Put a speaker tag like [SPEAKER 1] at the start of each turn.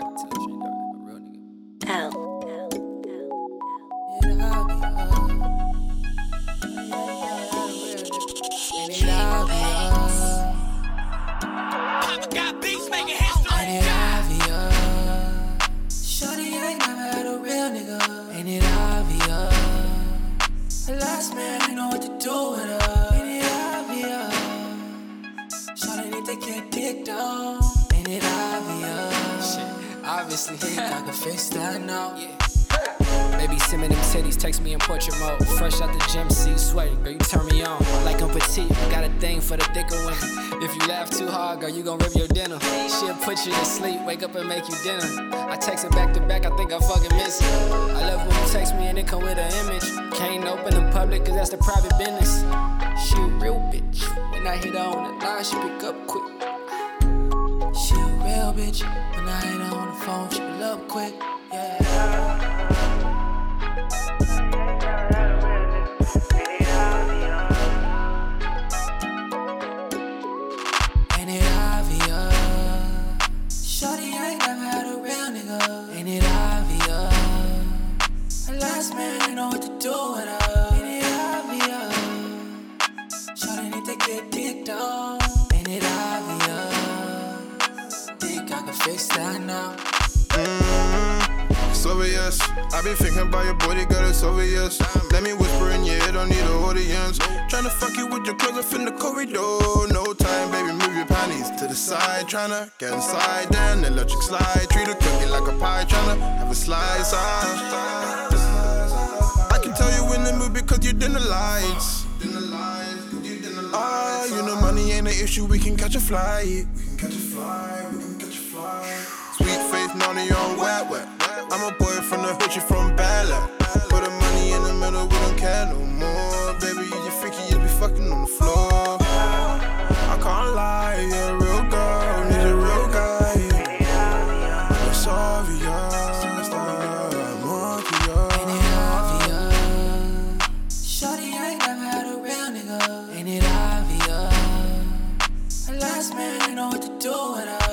[SPEAKER 1] I ain't
[SPEAKER 2] it obvious? Never had a real nigga. Ain't it obvious? Last man, you know what to do with her. Think I can fix that now?
[SPEAKER 1] Baby, send me them titties, text me in portrait mode. Fresh out the gym, see you sweating, girl, you turn me on. Like I'm petite, got a thing for the thicker women. If you laugh too hard, girl, you gon' rip your dinner. She'll put you to sleep, wake up and make you dinner. I text her back to back, I think I fucking miss it. I love when you text me and it come with an image. Can't open in public, cause that's the private business. She a real bitch. When I hit her on the line, she pick up quick.
[SPEAKER 2] Bitch. When I ain't on the phone, she pull up quick. Yeah. Ain't it obvious? Shorty had a real nigga. Ain't it obvious? Last man, know what to do with. Ain't it obvious? Shorty need to get. I can fix now?
[SPEAKER 3] It's obvious. I be thinking about your body, girl, it's obvious. Let me whisper in your ear, don't need an audience. Tryna fuck you with your clothes off in the corridor. No time, baby, move your panties to the side. Tryna get inside, then electric slide. Treat a cookie like a pie, tryna have a slice. Ah. I can tell you in the mood because you dim the lights. Ah, you know money ain't an issue. We can catch a flight, we can catch a flight. Sweet faith, now they on wet, wet. I'm a boy from the hood, you from Bella. Put the money in the middle, we don't care no more. Baby, you just freaky, you be fucking on the floor. I can't lie, you're a real girl, need a real guy. It's obvious, that I'm obvious.
[SPEAKER 2] Ain't it obvious? Shorty ain't never had a real nigga. Ain't it obvious? The last man, you know what to do with her.